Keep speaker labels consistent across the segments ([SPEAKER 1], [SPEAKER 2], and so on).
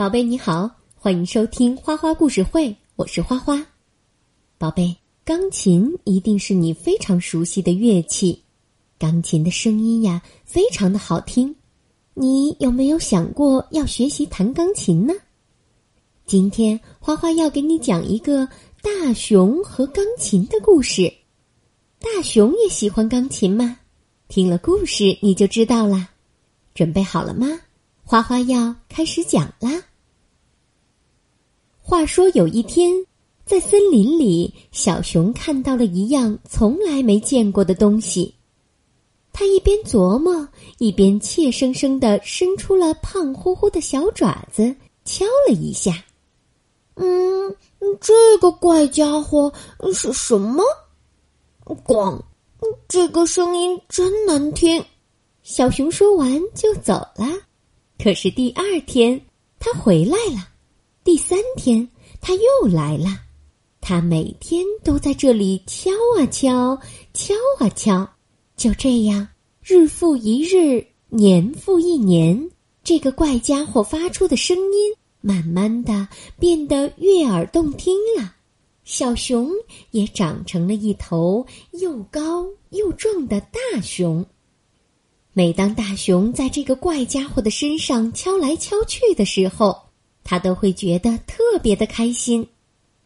[SPEAKER 1] 宝贝你好，欢迎收听花花故事会，我是花花。宝贝，钢琴一定是你非常熟悉的乐器，钢琴的声音呀非常的好听。你有没有想过要学习弹钢琴呢？今天花花要给你讲一个大熊和钢琴的故事。大熊也喜欢钢琴吗？听了故事你就知道啦。准备好了吗？花花要开始讲啦。话说有一天，在森林里，小熊看到了一样从来没见过的东西。他一边琢磨，一边怯生生的伸出了胖乎乎的小爪子，敲了一下。
[SPEAKER 2] 嗯，这个怪家伙是什么？咣！这个声音真难听。
[SPEAKER 1] 小熊说完就走了。可是第二天，他回来了。第三天，他又来了。他每天都在这里敲啊敲，敲啊敲。就这样，日复一日，年复一年，这个怪家伙发出的声音慢慢的变得悦耳动听了。小熊也长成了一头又高又壮的大熊。每当大熊在这个怪家伙的身上敲来敲去的时候，他都会觉得特别的开心，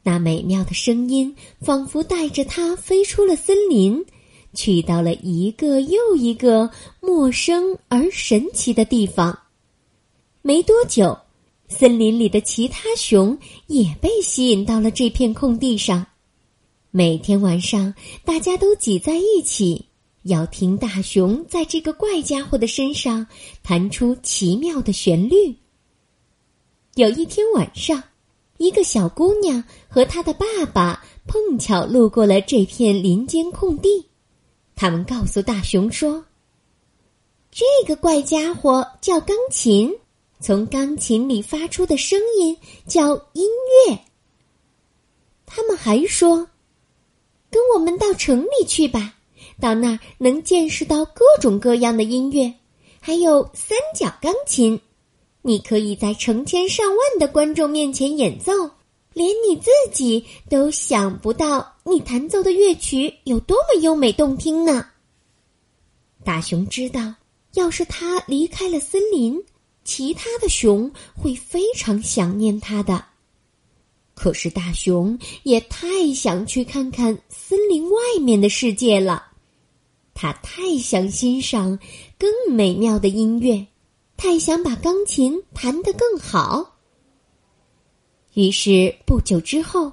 [SPEAKER 1] 那美妙的声音仿佛带着他飞出了森林，去到了一个又一个陌生而神奇的地方。没多久，森林里的其他熊也被吸引到了这片空地上。每天晚上，大家都挤在一起，要听大熊在这个怪家伙的身上弹出奇妙的旋律。有一天晚上，一个小姑娘和她的爸爸碰巧路过了这片林间空地，他们告诉大熊说：“
[SPEAKER 2] 这个怪家伙叫钢琴，从钢琴里发出的声音叫音乐。”他们还说：“跟我们到城里去吧，到那儿能见识到各种各样的音乐，还有三角钢琴。”你可以在成千上万的观众面前演奏，连你自己都想不到你弹奏的乐曲有多么优美动听呢。大熊知道，要是他离开了森林，其他的熊会非常想念他的。可是大熊也太想去看看森林外面的世界了，他太想欣赏更美妙的音乐。太想把钢琴弹得更好，于是不久之后，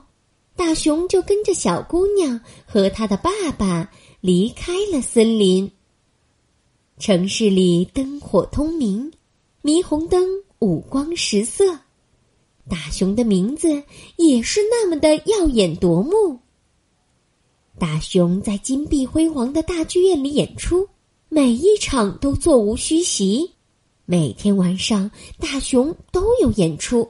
[SPEAKER 2] 大熊就跟着小姑娘和他的爸爸离开了森林。城市里灯火通明，霓虹灯五光十色，大熊的名字也是那么的耀眼夺目。大熊在金碧辉煌的大剧院里演出，每一场都座无虚席。每天晚上，大熊都有演出。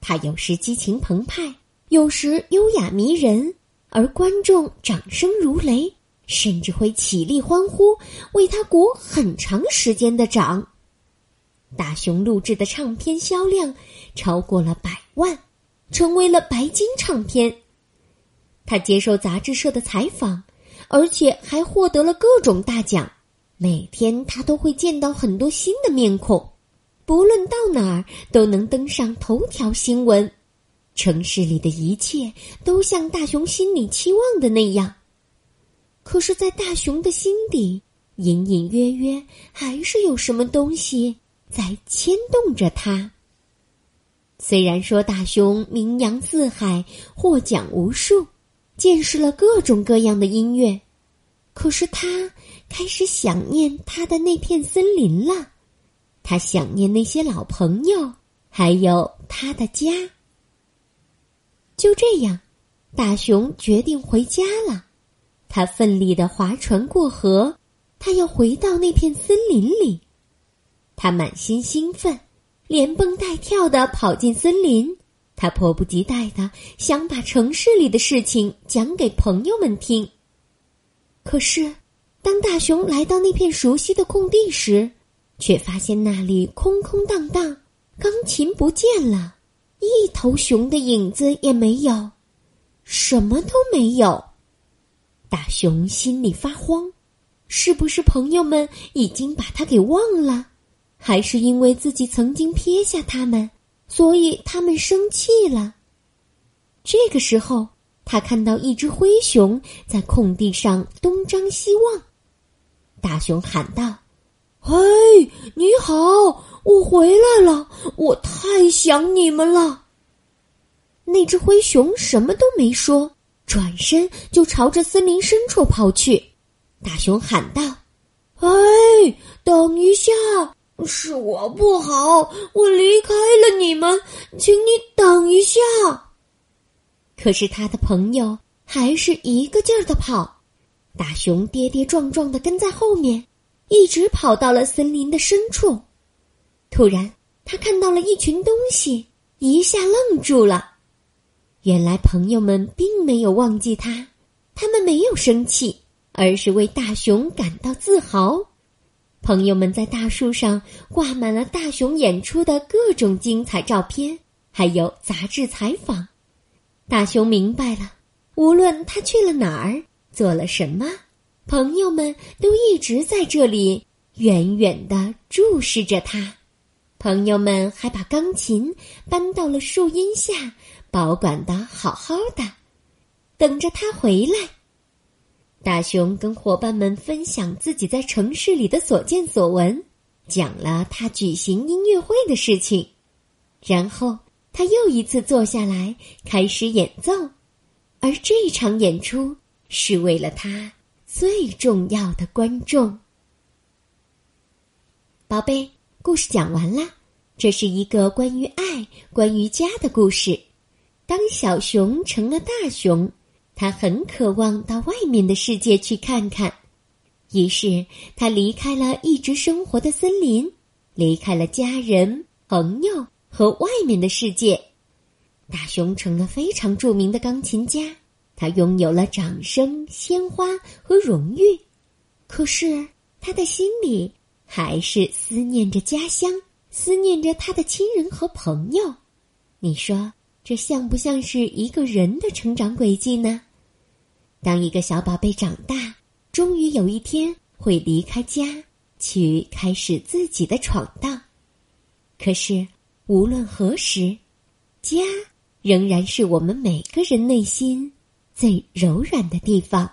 [SPEAKER 2] 他有时激情澎湃，有时优雅迷人，而观众掌声如雷，甚至会起立欢呼，为他鼓很长时间的掌。大熊录制的唱片销量超过了百万，成为了白金唱片。他接受杂志社的采访，而且还获得了各种大奖。每天他都会见到很多新的面孔，不论到哪儿都能登上头条新闻。城市里的一切都像大熊心里期望的那样，可是，在大熊的心底，隐隐约约还是有什么东西在牵动着他。虽然说大熊名扬四海，获奖无数，见识了各种各样的音乐，可是他。开始想念他的那片森林了，他想念那些老朋友，还有他的家。就这样，大熊决定回家了。他奋力的划船过河，他要回到那片森林里。他满心兴奋，连蹦带跳的跑进森林。他迫不及待的想把城市里的事情讲给朋友们听。可是。当大熊来到那片熟悉的空地时，却发现那里空空荡荡，钢琴不见了，一头熊的影子也没有，什么都没有。大熊心里发慌，是不是朋友们已经把他给忘了，还是因为自己曾经撇下他们，所以他们生气了？这个时候，他看到一只灰熊在空地上东张西望。大熊喊道：“嘿，你好，我回来了，我太想你们了。”那只灰熊什么都没说。转身就朝着森林深处跑去，大熊喊道：“哎，等一下，是我不好，我离开了你们，请你等一下。”可是他的朋友还是一个劲儿的跑，大熊跌跌撞撞的跟在后面，一直跑到了森林的深处。突然，他看到了一群东西，一下愣住了。原来朋友们并没有忘记他，他们没有生气，而是为大熊感到自豪。朋友们在大树上挂满了大熊演出的各种精彩照片，还有杂志采访。大熊明白了，无论他去了哪儿，做了什么，朋友们都一直在这里远远的注视着他。朋友们还把钢琴搬到了树荫下。保管的好好的，等着他回来。大熊跟伙伴们分享自己在城市里的所见所闻，讲了他举行音乐会的事情，然后他又一次坐下来开始演奏，而这场演出是为了他最重要的观众。宝贝，故事讲完了，这是一个关于爱、关于家的故事。当小熊成了大熊，他很渴望到外面的世界去看看。于是，他离开了一直生活的森林，离开了家人、朋友和外面的世界。大熊成了非常著名的钢琴家，他拥有了掌声、鲜花和荣誉。可是，他的心里还是思念着家乡，思念着他的亲人和朋友。你说？这像不像是一个人的成长轨迹呢？当一个小宝贝长大，终于有一天会离开家，去开始自己的闯荡。可是无论何时，家仍然是我们每个人内心最柔软的地方。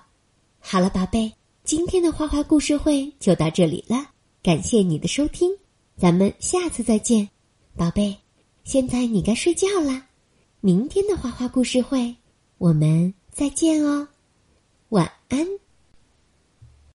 [SPEAKER 2] 好了，宝贝，今天的花花故事会就到这里了，感谢你的收听，咱们下次再见，宝贝。现在你该睡觉啦。明天的花花故事会，我们再见哦，晚安。